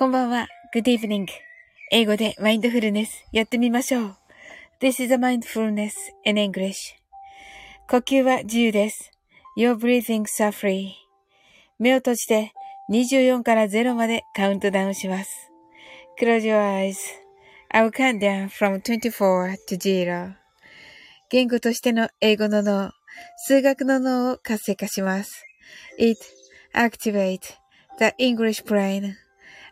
こんばんは。Good evening. 英語でマインドフルネスやってみましょう。This is a mindfulness in English. 呼吸は自由です。Your breathings are free. 目を閉じて24から0までカウントダウンします。Close your eyes. I will count down from 24 to 0. 言語としての英語の脳、数学の脳を活性化します。It activates the English brain.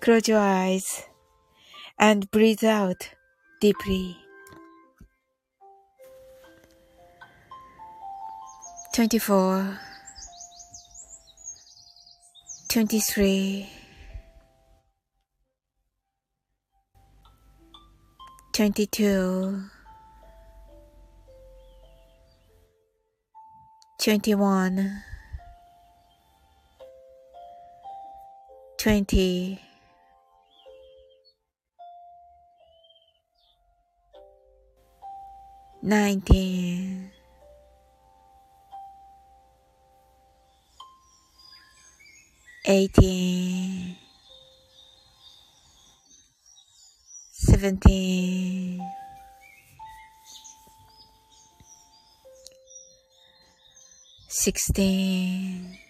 Close your eyes and breathe out deeply. 24 23 22 21 20 19 18 17 16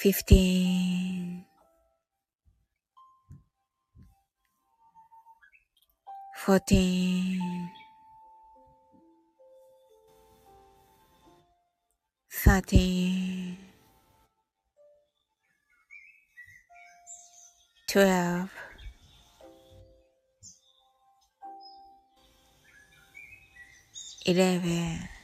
fifteen, fourteen, thirteen, twelve. 11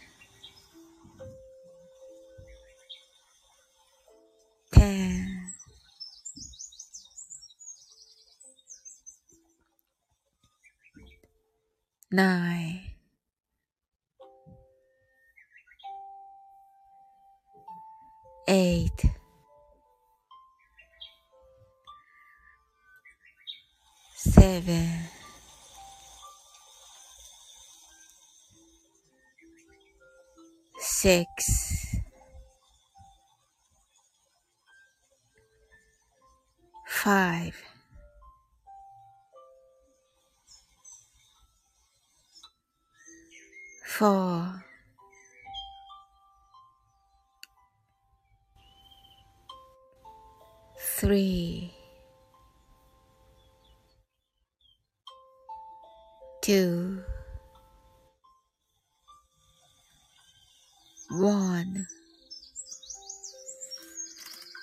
two, one,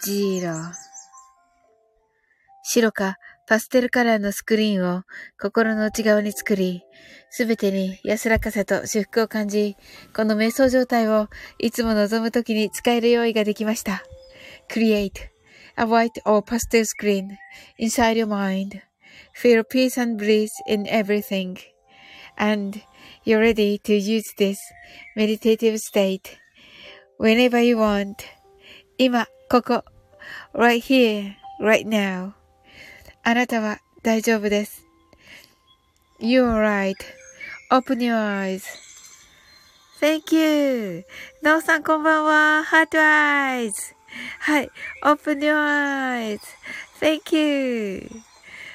zero. 白かパステルカラーのスクリーンを心の内側に作り、すべてに安らかさと至福を感じ、この瞑想状態をいつも望むときに使える用意ができました。Create a white or pastel screen inside your mind. Feel peace and bliss in everything. And you're ready to use this meditative state whenever you want. 今、ここ、right here, right now. あなたは大丈夫です。You're right.Open your eyes.Thank you. なおさんこんばんは。Heart eyes. はい。Open your eyes.Thank you.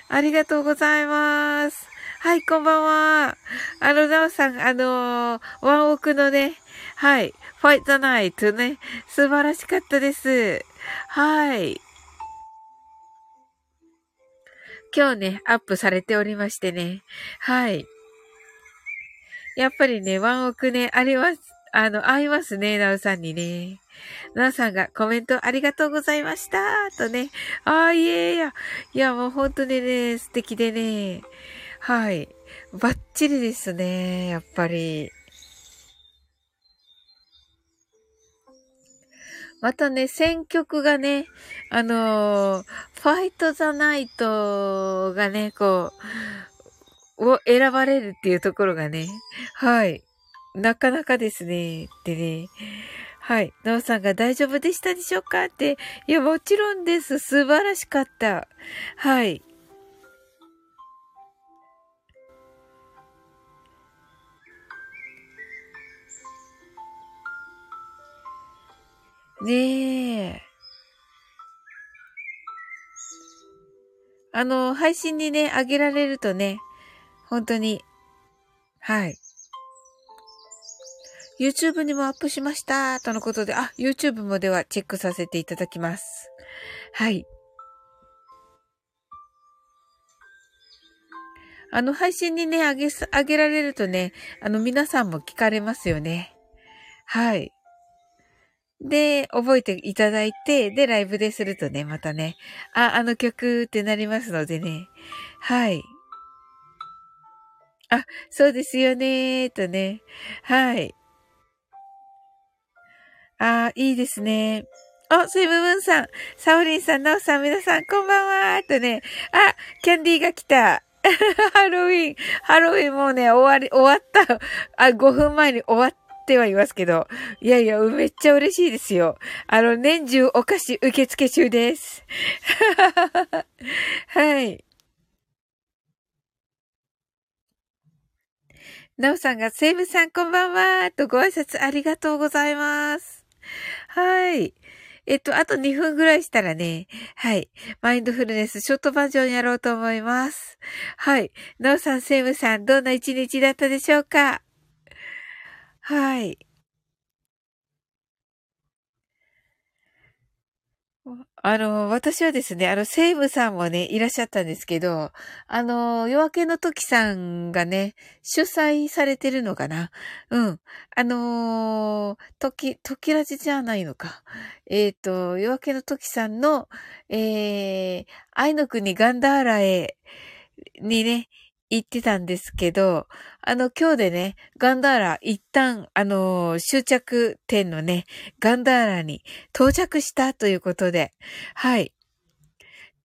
ありがとうございます。 はい、こんばんは。あの、なおさん、あのー、ワンオクのね、はい、ファイトナイトね、素晴らしかったです。はい。今日ね、アップされておりましてね。はい。やっぱりね、ワンオクね、あります。あの、合いますね、なおさんにね。なおさんがコメントありがとうございました。とね。ああ、いえいや。いや、もう本当にね、素敵でね。はい。バッチリですね、やっぱり。またね、選曲がね、あのー、ファイトザナイトがね、こう、を選ばれるっていうところがね、はい。なかなかですね、ってね。はい。なおさんが大丈夫でしたでしょうかって。いや、もちろんです。素晴らしかった。はい。ねえ。あの、配信にね、あげられるとね、本当に、はい。YouTube にもアップしました。とのことで、あ、YouTube もではチェックさせていただきます。はい。あの、配信にね、あげ、あげられるとね、あの、皆さんも聞かれますよね。はい。で、覚えていただいて、で、ライブでするとね、またね、あ、あの曲ってなりますのでね。はい。あ、そうですよねとね。はい。あ、いいですね。あ、スイムムーンさん、サオリンさん、ナオさん、皆さん、こんばんはとね。あ、キャンディーが来た。ハロウィン、ハロウィンもうね、終わり、終わった。あ、5分前に終わった。ってはいますけど。いやいや、めっちゃ嬉しいですよ。あの、年中お菓子受付中です。はい。なおさんが、セイムさんこんばんはとご挨拶ありがとうございます。はい。えっと、あと2分ぐらいしたらね、はい。マインドフルネスショートバージョンやろうと思います。はい。なおさん、セイムさん、どんな一日だったでしょうか？はい。あの、私はですね、あの、セイムさんもね、いらっしゃったんですけど、あの、夜明けの時さんがね、主催されてるのかな？うん。あの、時、時ラジじゃないのか。えっ、ー、と、夜明けの時さんの、えー、愛の国ガンダーラへ、にね、言ってたんですけど、あの、今日でね、ガンダーラ、一旦、あの終着点のね、ガンダーラに到着したということで、はい。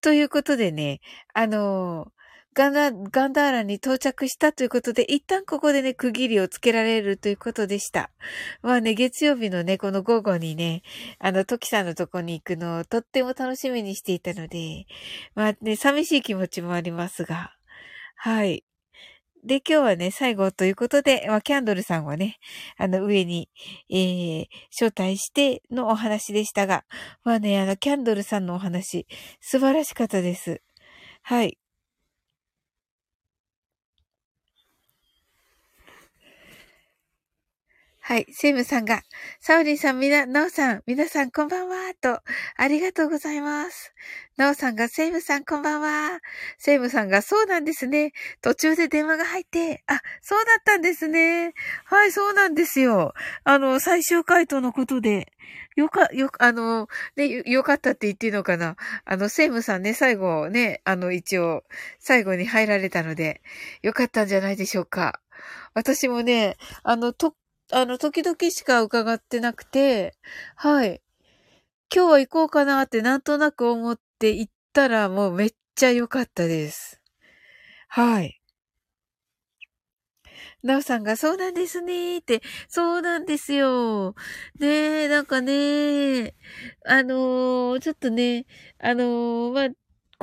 ということでね、あのガンダ、ガンダーラに到着したということで、一旦ここでね、区切りをつけられるということでした。まあね、月曜日のね、この午後にね、あの、トキさんのとこに行くのをとっても楽しみにしていたので、まあね、寂しい気持ちもありますが、はい。で、今日はね、最後ということで、まあ、キャンドルさんはね、あの、上に、えー、招待してのお話でしたが、まあね、あの、キャンドルさんのお話、素晴らしかったです。はい。はい。セイムさんが、サオリンさん、みな、ナオさん、皆さん、こんばんは、と、ありがとうございます。ナオさんが、セイムさん、こんばんは。セイムさんが、そうなんですね。途中で電話が入って、あ、そうだったんですね。はい、そうなんですよ。あの、最終回答のことで、よか、よ、あの、ね、よかったって言っていいのかな。あの、セイムさんね、最後ね、あの、一応、最後に入られたので、よかったんじゃないでしょうか。私もね、あの、とあの、時々しか伺ってなくて、はい。今日は行こうかなってなんとなく思って行ったらもうめっちゃ良かったです。はい。なおさんが、そうなんですねーって、そうなんですよ。ねえ、なんかね、あのー、ちょっとね、あのー、まあ、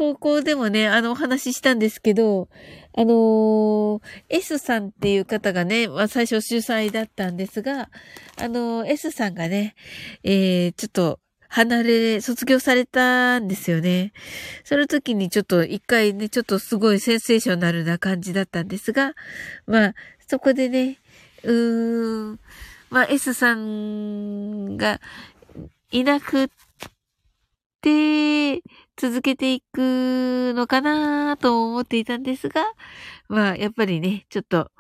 高校でもね、あの、お話ししたんですけど、あのー、S さんっていう方がね、まあ、最初主催だったんですが、あのー、S さんがね、えー、ちょっと、離れ、卒業されたんですよね。その時にちょっと一回ね、ちょっとすごいセンセーショナルな感じだったんですが、まあ、そこでね、うーん、まあ S さんがいなくて、続けていくのかなと思っていたんですが、まあ、やっぱりね、ちょっと、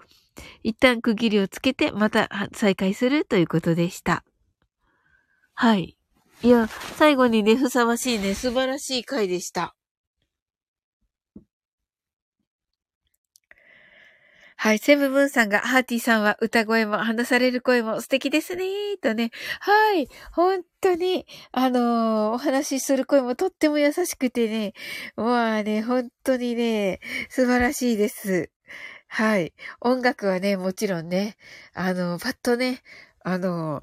一旦区切りをつけて、また再開するということでした。はい。いや、最後にね、ふさわしいね、素晴らしい回でした。はい。セムブンさんが、ハーティーさんは歌声も話される声も素敵ですねとね。はい。本当に、あのー、お話しする声もとっても優しくてね。まあね、本当にね、素晴らしいです。はい。音楽はね、もちろんね、あの、パッとね、あの、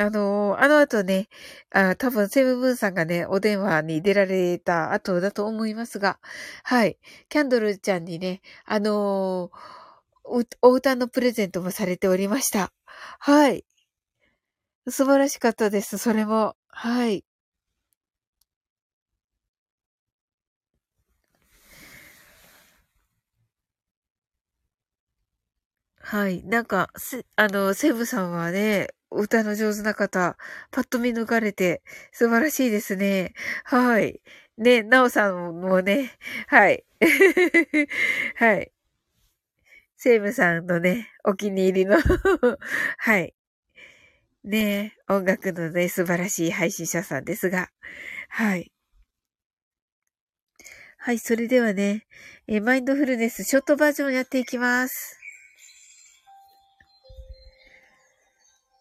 あのあの後ね、あ多分セブンブーンさんがね、お電話に出られた後だと思いますが、はい。キャンドルちゃんにね、あのー、お歌のプレゼントもされておりました。はい。素晴らしかったです、それも。はい。はい。なんか、あの、セブさんはね、歌の上手な方、パッと見抜かれて、素晴らしいですね。はい。ね、なおさんもね、はい。はい。セイムさんのね、お気に入りの はい。ね音楽のね、素晴らしい配信者さんですが、はい。はい、それではね、えマインドフルネスショートバージョンやっていきます。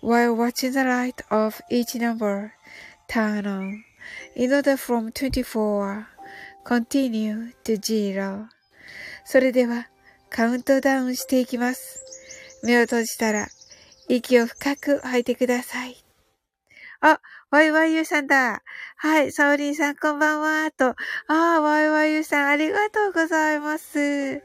while watching the light of each number turn on in order from 24 continue to zero それではカウントダウンしていきます。目を閉じたら息を深く吐いてください。あ、ワイワイユーさんだ。はい、サオリンさんこんばんは。と。ああ、ワイワイユーさんありがとうございます。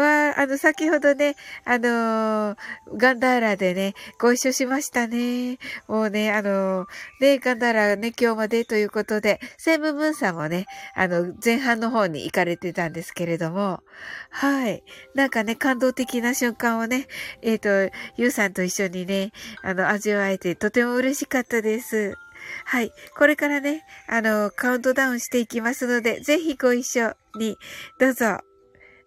は、あの、先ほどね、あのー、ガンダーラでね、ご一緒しましたね。もうね、あのー、ね、ガンダーラね、今日までということで、セームムーンさんもね、あの、前半の方に行かれてたんですけれども、はい。なんかね、感動的な瞬間をね、えっ、ー、と、ゆうさんと一緒にね、あの、味わえてとても嬉しかったです。はい。これからね、あの、カウントダウンしていきますので、ぜひご一緒に、どうぞ。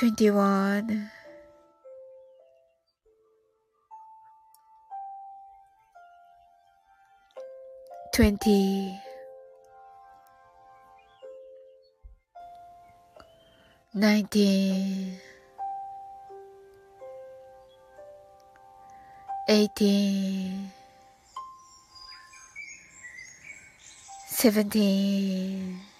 21 20 19 18 17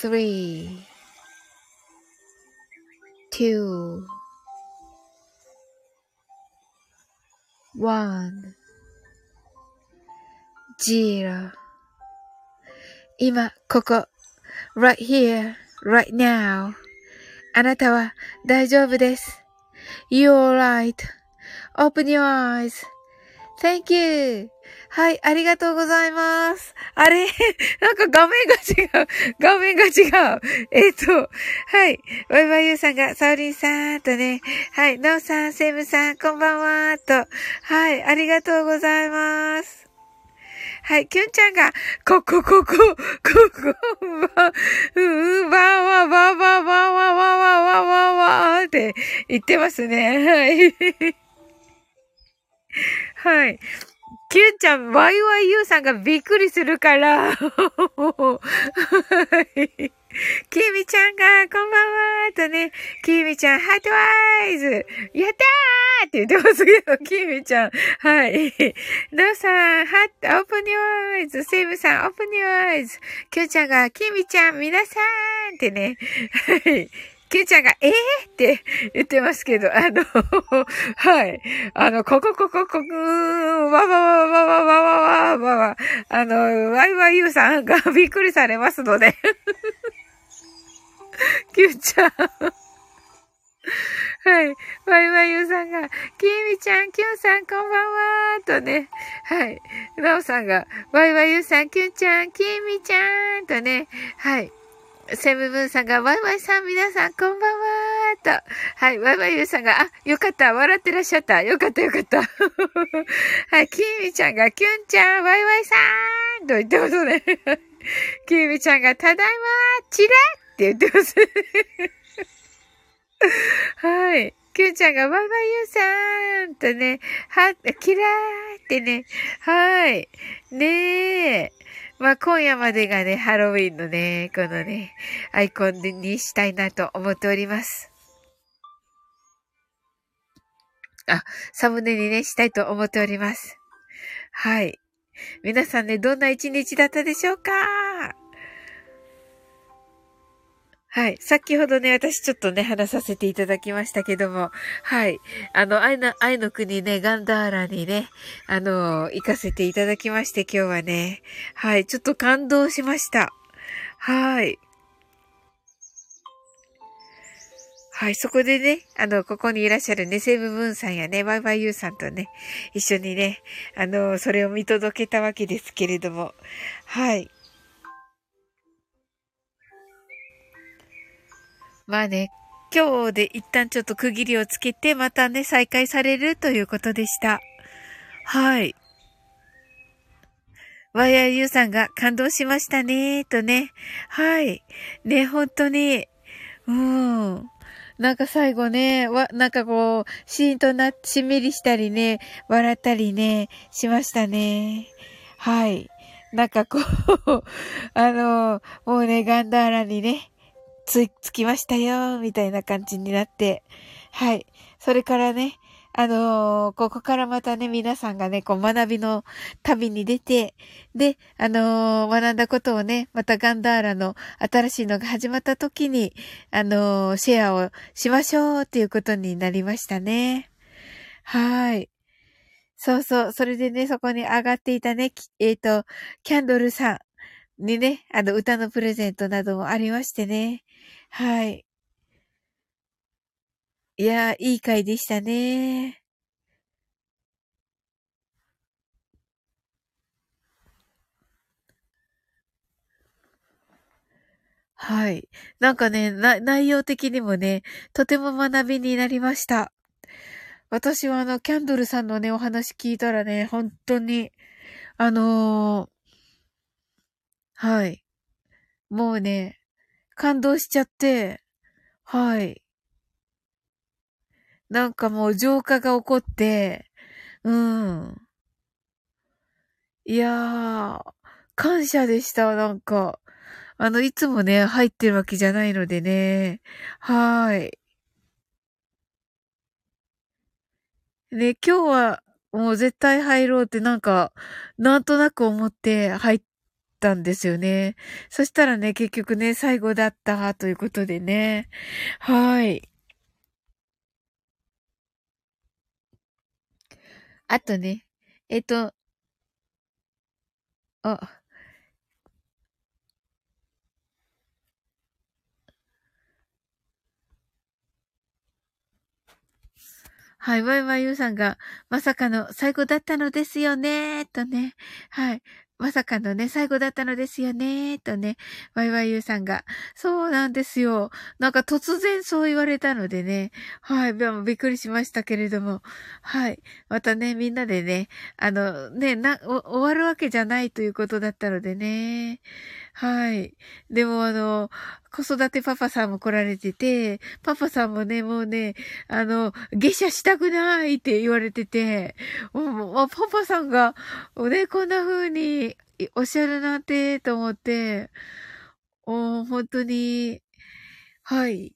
Three, two, one, zero 今、ここ、right here, right now. あなたは大丈夫です。You're right.Open your eyes. Thank you. はい、ありがとうございます。あれ？なんか画面が違う。画面が違う。えっ、ー、と、はい。ワイワイユーさんが、サウリンさんとね、はい、ナオさん、セムさん、こんばんは、と、はい、ありがとうございます。はい、キュンちゃんが、ここ、ここ、ここ、ば、うん、ばわ、ばわ、ばわ、わわ、わわ、わ、って言ってますね。はい。はい。キュンちゃん、YYU さんがびっくりするから。キミちゃんが、こんばんはーとね、キミちゃん、ハートワイズやったーって言ってますけど、キミちゃん。はい。ノーさん、ハット、オープニュアイズ。セイムさん、オープニュアイズ。キュンちゃんが、キミちゃん、皆さんってね。はい。ケイちゃんが、えー、って言ってますけど、あの、はい。あの、ここ、ここ、ここ、わわわわわわわわわわわ、あの、ワイワイユーさんがびっくりされますので。キューちゃん。はい。ワイワイユーさんが、キミちゃん、キュンさん、こんばんはとね。はい。ナオさんが、ワイワイユーさん、キュンちゃん、キミちゃんとね。はい。セブブンさんが、ワイワイさん、皆さん、こんばんはと。はい、ワイワイユーさんが、あ、よかった、笑ってらっしゃった。よかった、よかった。はい、キーミちゃんが、キュンちゃん、ワイワイさんと言ってますね。キーミちゃんが、ただいまチラって言ってます。はい。キュンちゃんが、ワイワイユーさんとね、は、キラーってね。はい。ねえ。まあ、今夜までがね、ハロウィンのね、このね、アイコンにしたいなと思っております。あ、サムネにね、したいと思っております。はい。皆さんね、どんな一日だったでしょうか？はい。先ほどね、私ちょっとね、話させていただきましたけども、はい。あの、愛の、愛の国ね、ガンダーラにね、あの、行かせていただきまして、今日はね、はい。ちょっと感動しました。はい。はい、そこでね、あの、ここにいらっしゃるね、セブブンさんやね、ワイワイユーさんとね、一緒にね、あの、それを見届けたわけですけれども、はい。まあね、今日で一旦ちょっと区切りをつけて、またね、再開されるということでした。はい。わやゆうさんが感動しましたね、とね。はい。ね、本当に。うん。なんか最後ね、わ、なんかこう、シーンとな、しんみりしたりね、笑ったりね、しましたね。はい。なんかこう あの、もうね、ガンダーラにね、つ、つきましたよ、みたいな感じになって、はい。それからね、あのー、ここからまたね、皆さんがね、こう学びの旅に出て、で、あのー、学んだことをね、またガンダーラの新しいのが始まった時に、あのー、シェアをしましょうっていうことになりましたね。はい。そうそう。それでね、そこに上がっていたね、えっ、と、キャンドルさんにね、あの、歌のプレゼントなどもありましてね。はい。いや、いい回でしたね。はい。なんかね、内容的にもね、とても学びになりました。私はあの、キャンドルさんのね、お話聞いたらね、本当に、あのー、はい。もうね、感動しちゃって、はい。なんかもう浄化が起こって、うん。いやー、感謝でした、なんか。あの、いつもね、入ってるわけじゃないのでね。はい。ね、今日はもう絶対入ろうってなんか、なんとなく思って入ったんですよね。そしたらね、結局ね、最後だったということでね。はい。あとね、えっと、あ、はい、ワイワイユーさんが、まさかの最後だったのですよね、とね。はい。まさかのね、最後だったのですよね、とね、ワイワイユーさんが。そうなんですよ。なんか突然そう言われたのでね。はい、びっくりしましたけれども。はい。またね、みんなでね、あの、ね、な、終わるわけじゃないということだったのでね。はい。でもあの、子育てパパさんも来られてて、パパさんもね、もうね、あの、下車したくないって言われてて、もうパパさんが、ね、こんな風におっしゃるなんて、と思って、お本当に、はい。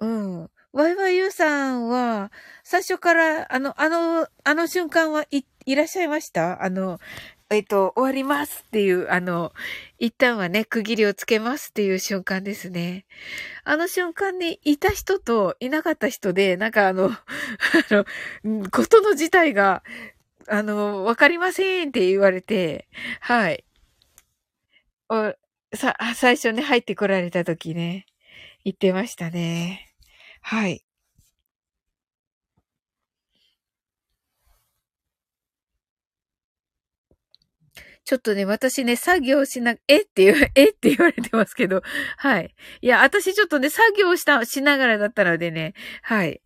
うん。ワイワイユーさんは、最初から、あの、あの、あの瞬間はい、いらっしゃいました？あの、えっと、終わりますっていう、あの、一旦はね、区切りをつけますっていう瞬間ですね。あの瞬間にいた人といなかった人で、なんかあの、あの、ことの自体が、あの、わかりませんって言われて、はい。おさ、最初ね、入ってこられた時ね、言ってましたね。はい。ちょっとね、私ね、作業しな、えって言う、えって言われてますけど、はい。いや、私ちょっとね、作業した、しながらだったのでね、はい。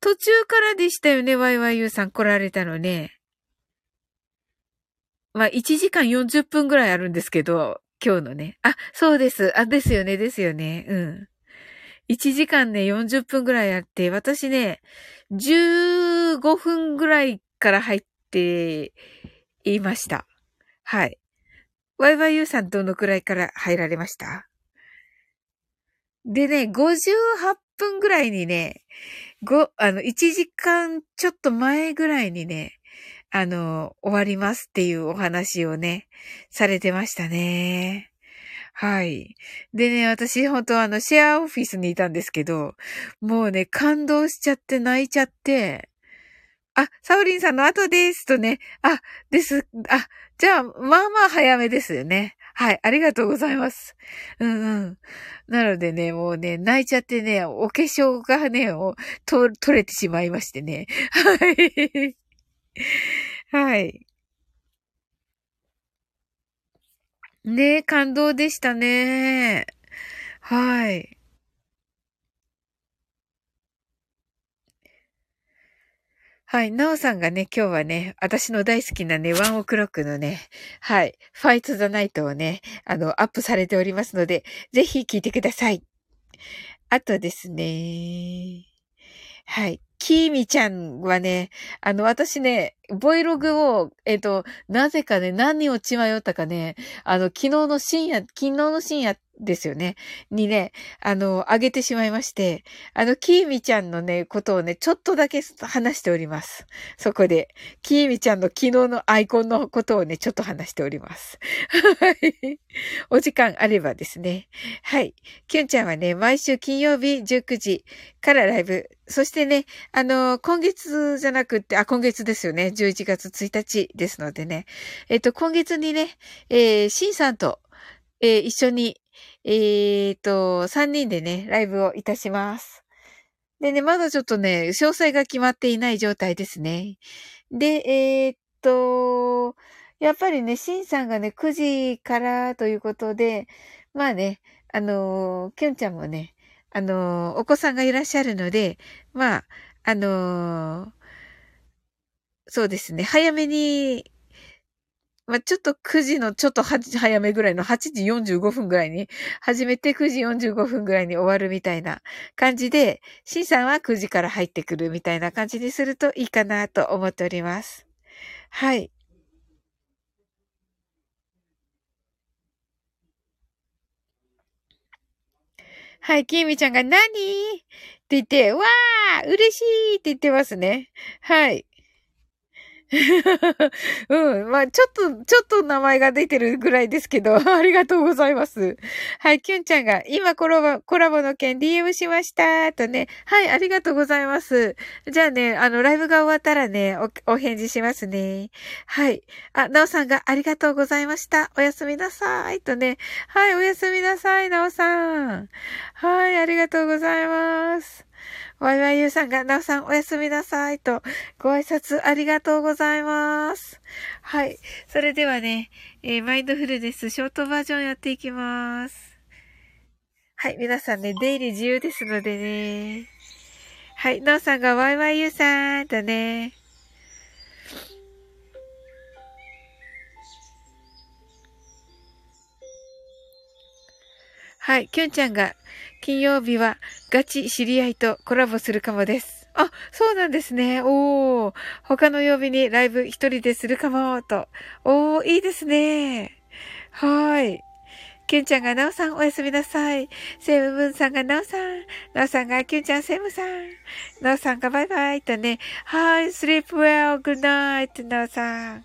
途中からでしたよね、YYU さん来られたのね。まあ、1時間40分ぐらいあるんですけど、今日のね。あ、そうです。あ、ですよね、ですよね。うん。1時間ね、40分ぐらいあって、私ね、15分ぐらいから入っていました。はい。YYU さんどのくらいから入られました？でね、58分ぐらいにね、ご、あの、1時間ちょっと前ぐらいにね、あの、終わりますっていうお話をね、されてましたね。はい。でね、私本当あの、シェアオフィスにいたんですけど、もうね、感動しちゃって泣いちゃって、あ、サウリンさんの後ですとね。あ、です。あ、じゃあ、まあまあ早めですよね。はい、ありがとうございます。うんうん。なのでね、もうね、泣いちゃってね、お化粧がね、をと取れてしまいましてね。はい。はい。ね感動でしたね。はい。はい。なおさんがね、今日はね、私の大好きなね、ワンオクロックのね、はい、ファイトザナイトをね、あの、アップされておりますので、ぜひ聞いてください。あとですね、はい。キーミちゃんはね、あの、私ね、ボイログを、えっ、と、なぜかね、何を血迷ったかね、あの、昨日の深夜、昨日の深夜ですよね。にね、あの、あげてしまいまして、あの、キーミちゃんのね、ことをね、ちょっとだけ話しております。そこで、キーミちゃんの昨日のアイコンのことをね、ちょっと話しております。はい。お時間あればですね。はい。キュンちゃんはね、毎週金曜日19時からライブ。そしてね、あの、今月じゃなくって、あ、今月ですよね。11月1日ですのでね。えっと、今月にね、えー、シンさんと、えー、一緒にえーと、3人でね、ライブをいたします。でね、まだちょっとね、詳細が決まっていない状態ですね。で、えー、っと、やっぱりね、シンさんがね、9時からということで、まあね、あのー、キュンちゃんもね、あの、お子さんがいらっしゃるので、まあ、あの、そうですね、早めにまあ、ちょっと9時のちょっと早めぐらいの8時45分ぐらいに始めて9時45分ぐらいに終わるみたいな感じで、シンさんは9時から入ってくるみたいな感じにするといいかなと思っております。はい。はい、きーみちゃんが何？って言って、わー嬉しいって言ってますね。はい。うん。まあ、ちょっと、ちょっと名前が出てるぐらいですけど、ありがとうございます。はい、キュンちゃんが、今コラボ、コラボの件 DM しました。とね。はい、ありがとうございます。じゃあね、あの、ライブが終わったらね、お、お返事しますね。はい。あ、なおさんがありがとうございました。おやすみなさい。とね。はい、おやすみなさい、なおさん。はい、ありがとうございます。ワイワイユーさんが、なおさんおやすみなさいと、ご挨拶ありがとうございます。はい。それではね、えー、マインドフルネスショートバージョンやっていきます。はい。皆さんね、出入り自由ですのでね。はい。なおさんがワイワイユーさんとね。はい。きゅんちゃんが、金曜日はガチ知り合いとコラボするかもです。あ、そうなんですね。おー。他の曜日にライブ一人でするかも、と。おー、いいですね。はーい。キュンちゃんがナオさんおやすみなさい。セムブンさんがナオさん。ナオさんがキュンちゃんセムさん。ナオさんがバイバイとね。はい、sleep well, good night, ナオさん。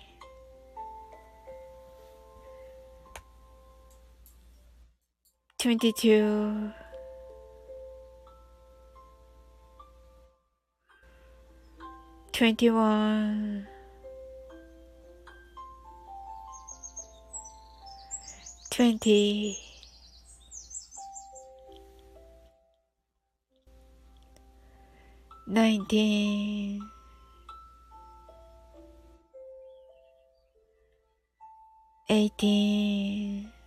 22 21 20 19 18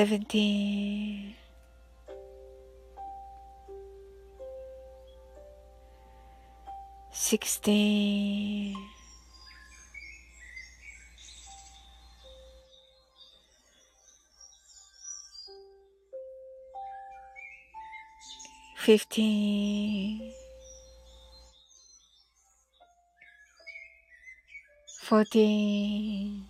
seventeen, sixteen, fifteen, fourteen.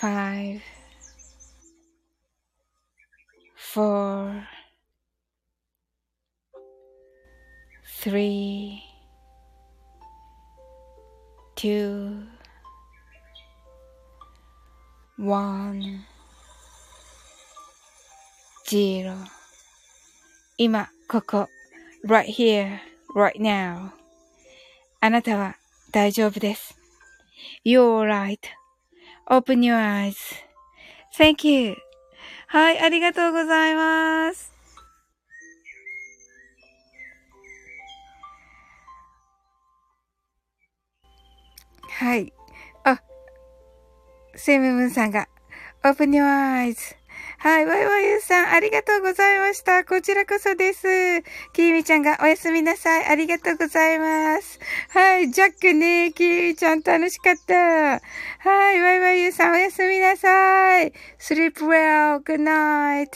five, four, three, two, one, zero 今、ここ、right here, right now あなたは大丈夫です。You're right. Open your eyes.Thank you. はい、ありがとうございます。はい。あ、セムムンさんが、Open your eyes. はい、ワイワイユーさん、ありがとうございました。こちらこそです。キーミちゃんがおやすみなさい。ありがとうございます。はい、ジャックね、キーミちゃん楽しかった。はい、ワイワイユーさん、おやすみなさい。sleep well, good night.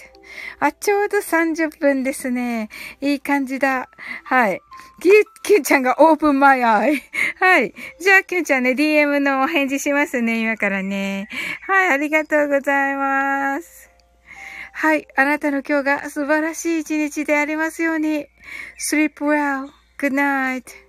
あ、ちょうど30分ですね。いい感じだ。はい。キュ、キュちゃんがオープンマイアイ。はい。じゃあ、キュンちゃんね、DM のお返事しますね、今からね。はい、ありがとうございます。はい。あなたの今日が素晴らしい一日でありますように。sleep well. Good night.